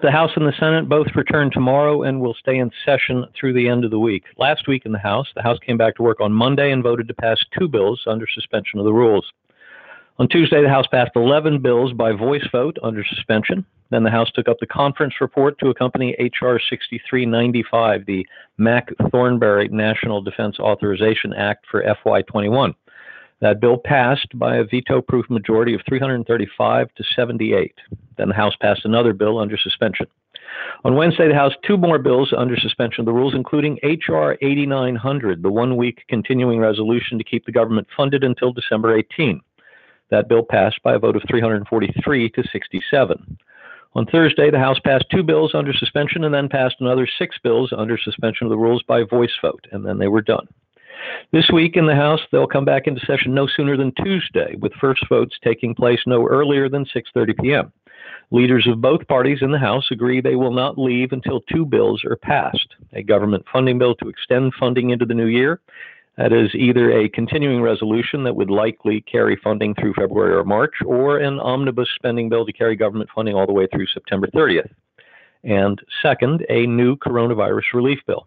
The House and the Senate both return tomorrow and will stay in session through the end of the week. Last week in the House, the House came back to work on Monday and voted to pass two bills under suspension of the rules. On Tuesday, the House passed 11 bills by voice vote under suspension. Then the House took up the conference report to accompany H.R. 6395, the Mac Thornberry National Defense Authorization Act for FY21. That bill passed by a veto proof majority of 335 to 78. Then the House passed another bill under suspension. On Wednesday, the House two more bills under suspension of the rules, including H.R. 8900, the one week continuing resolution to keep the government funded until December 18. That bill passed by a vote of 343 to 67. On Thursday, the House passed two bills under suspension and then passed another six bills under suspension of the rules by voice vote, and then they were done. This week in the House, they'll come back into session no sooner than Tuesday, with first votes taking place no earlier than 6:30 p.m. Leaders of both parties in the House agree they will not leave until two bills are passed: a government funding bill to extend funding into the new year. That is either a continuing resolution that would likely carry funding through February or March, or an omnibus spending bill to carry government funding all the way through September 30th. And second, a new coronavirus relief bill.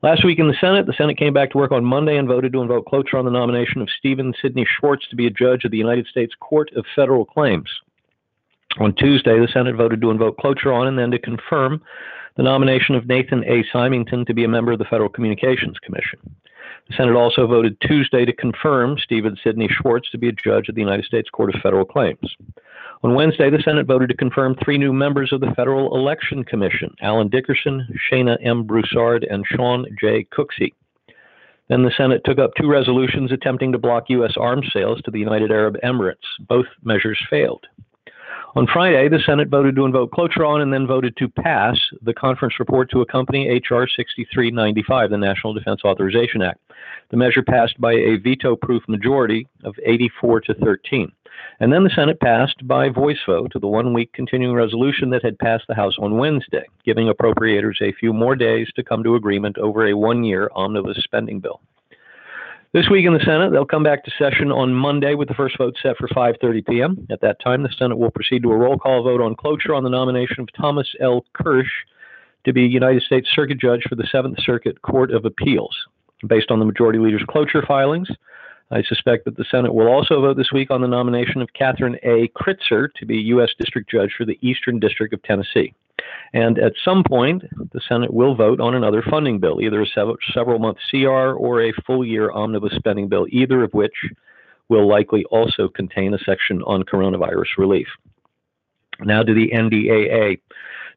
Last week in the Senate, the Senate came back to work on Monday and voted to invoke cloture on the nomination of Stephen Sidney Schwartz to be a judge of the United States Court of Federal Claims. On Tuesday, the Senate voted to invoke cloture on and then to confirm the nomination of Nathan A. Simington to be a member of the Federal Communications Commission. The Senate also voted Tuesday to confirm Stephen Sidney Schwartz to be a judge of the United States Court of Federal Claims. On Wednesday, the Senate voted to confirm three new members of the Federal Election Commission Allen Dickerson, Shana M. Broussard, and Sean J. Cooksey. Then the Senate took up two resolutions attempting to block U.S. arms sales to the United Arab Emirates. Both measures failed. On Friday, the Senate voted to invoke cloture on and then voted to pass the conference report to accompany H.R. 6395, the National Defense Authorization Act. The measure passed by a veto proof majority of 84 to 13. And then the Senate passed by voice vote the one week continuing resolution that had passed the House on Wednesday, giving appropriators a few more days to come to agreement over a one year omnibus spending bill. This week in the Senate, they'll come back to session on Monday with the first vote set for 5:30 p.m. At that time, the Senate will proceed to a roll call vote on cloture on the nomination of Thomas L. Kirsch to be United States Circuit Judge for the Seventh Circuit Court of Appeals. Based on the majority leader's cloture filings, I suspect that the Senate will also vote this week on the nomination of Katherine A. Crytzer to be U.S. District Judge for the Eastern District of Tennessee. And at some point, the Senate will vote on another funding bill, either a several month CR or a full year omnibus spending bill, either of which will likely also contain a section on coronavirus relief. Now to the NDAA.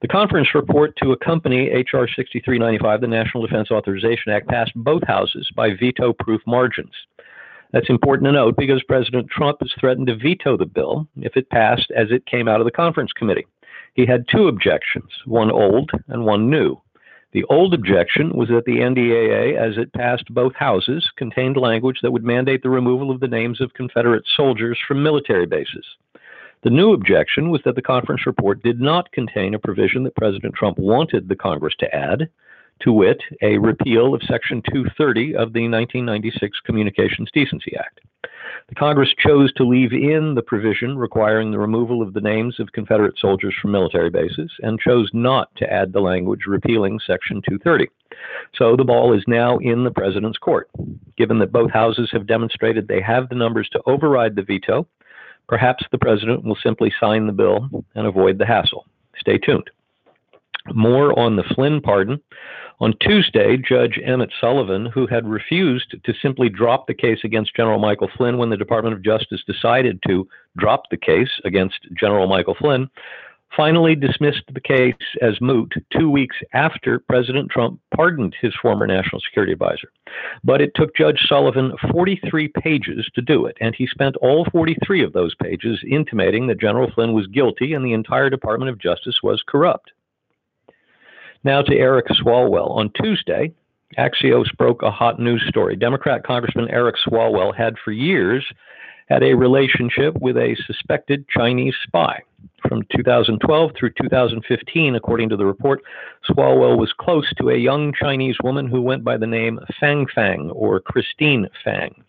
The conference report to accompany H.R. 6395, the National Defense Authorization Act, passed both houses by veto proof margins. That's important to note because President Trump has threatened to veto the bill if it passed as it came out of the conference committee. He had two objections, one old and one new. The old objection was that the NDAA, as it passed both houses, contained language that would mandate the removal of the names of Confederate soldiers from military bases. The new objection was that the conference report did not contain a provision that President Trump wanted the Congress to add, to wit, a repeal of Section 230 of the 1996 Communications Decency Act. The Congress chose to leave in the provision requiring the removal of the names of Confederate soldiers from military bases and chose not to add the language repealing Section 230. So the ball is now in the President's court. Given that both houses have demonstrated they have the numbers to override the veto, perhaps the President will simply sign the bill and avoid the hassle. Stay tuned. More on the Flynn pardon on Tuesday, Judge Emmett Sullivan, who had refused to simply drop the case against General Michael Flynn when the Department of Justice decided to drop the case against General Michael Flynn, finally dismissed the case as moot two weeks after President Trump pardoned his former national security advisor. But it took Judge Sullivan 43 pages to do it, and he spent all 43 of those pages intimating that General Flynn was guilty and the entire Department of Justice was corrupt. Now to Eric Swalwell. On Tuesday, Axios broke a hot news story. Democrat Congressman Eric Swalwell had for years had a relationship with a suspected Chinese spy. From 2012 through 2015, according to the report, Swalwell was close to a young Chinese woman who went by the name Fang Fang or Christine Fang.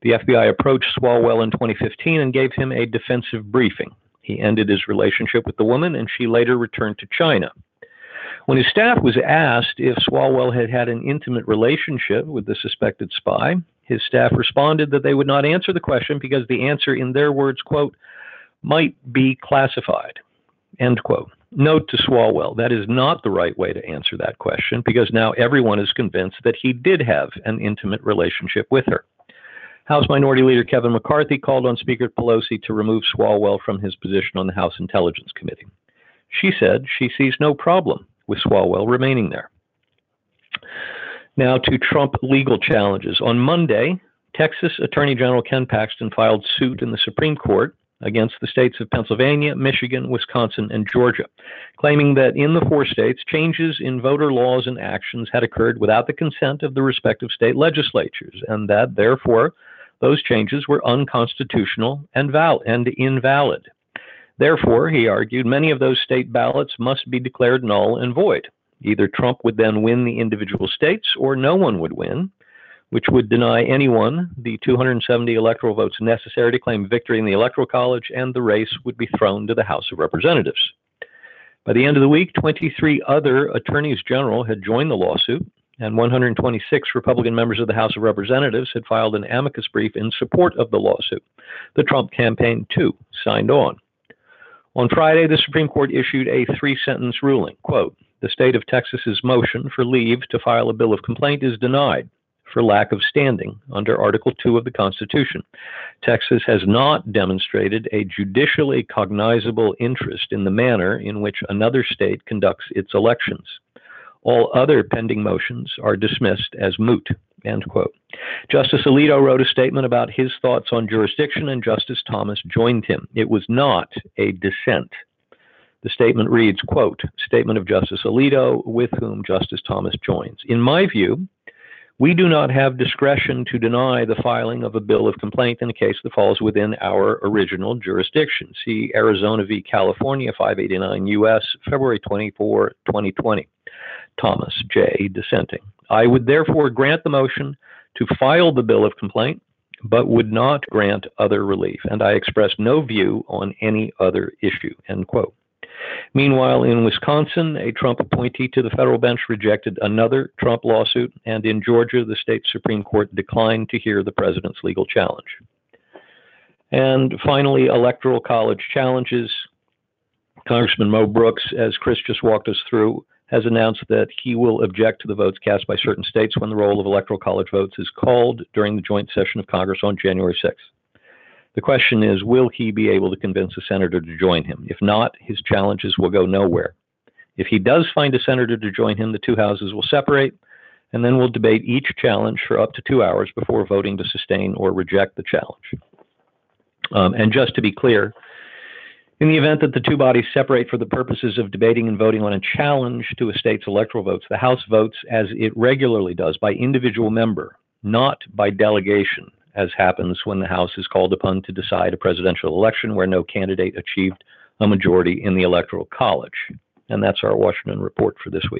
The FBI approached Swalwell in 2015 and gave him a defensive briefing. He ended his relationship with the woman, and she later returned to China. When his staff was asked if Swalwell had had an intimate relationship with the suspected spy, his staff responded that they would not answer the question because the answer, in their words, quote, might be classified, end quote. Note to Swalwell, that is not the right way to answer that question because now everyone is convinced that he did have an intimate relationship with her. House Minority Leader Kevin McCarthy called on Speaker Pelosi to remove Swalwell from his position on the House Intelligence Committee. She said she sees no problem with Swalwell remaining there. Now to Trump legal challenges. On Monday, Texas Attorney General Ken Paxton filed suit in the Supreme Court against the states of Pennsylvania, Michigan, Wisconsin, and Georgia, claiming that in the four states, changes in voter laws and actions had occurred without the consent of the respective state legislatures, and that therefore those changes were unconstitutional and, val- and invalid. Therefore, he argued, many of those state ballots must be declared null and void. Either Trump would then win the individual states or no one would win, which would deny anyone the 270 electoral votes necessary to claim victory in the Electoral College, and the race would be thrown to the House of Representatives. By the end of the week, 23 other attorneys general had joined the lawsuit, and 126 Republican members of the House of Representatives had filed an amicus brief in support of the lawsuit. The Trump campaign, too, signed on. On Friday, the Supreme Court issued a three sentence ruling. Quote, the state of Texas's motion for leave to file a bill of complaint is denied for lack of standing under Article 2 of the Constitution. Texas has not demonstrated a judicially cognizable interest in the manner in which another state conducts its elections. All other pending motions are dismissed as moot. End quote. Justice Alito wrote a statement about his thoughts on jurisdiction, and Justice Thomas joined him. It was not a dissent. The statement reads, quote, Statement of Justice Alito, with whom Justice Thomas joins. In my view, we do not have discretion to deny the filing of a bill of complaint in a case that falls within our original jurisdiction. See Arizona v. California, 589 U.S., February 24, 2020. Thomas J. dissenting. I would therefore grant the motion to file the bill of complaint, but would not grant other relief, and I express no view on any other issue. End quote. Meanwhile, in Wisconsin, a Trump appointee to the federal bench rejected another Trump lawsuit, and in Georgia, the state Supreme Court declined to hear the president's legal challenge. And finally, electoral college challenges. Congressman Mo Brooks, as Chris just walked us through, has announced that he will object to the votes cast by certain states when the roll of electoral college votes is called during the joint session of Congress on January 6th. The question is, will he be able to convince a senator to join him? If not, his challenges will go nowhere. If he does find a senator to join him, the two houses will separate, and then we'll debate each challenge for up to two hours before voting to sustain or reject the challenge. Um, and just to be clear, in the event that the two bodies separate for the purposes of debating and voting on a challenge to a state's electoral votes, the House votes as it regularly does by individual member, not by delegation, as happens when the House is called upon to decide a presidential election where no candidate achieved a majority in the Electoral College. And that's our Washington report for this week.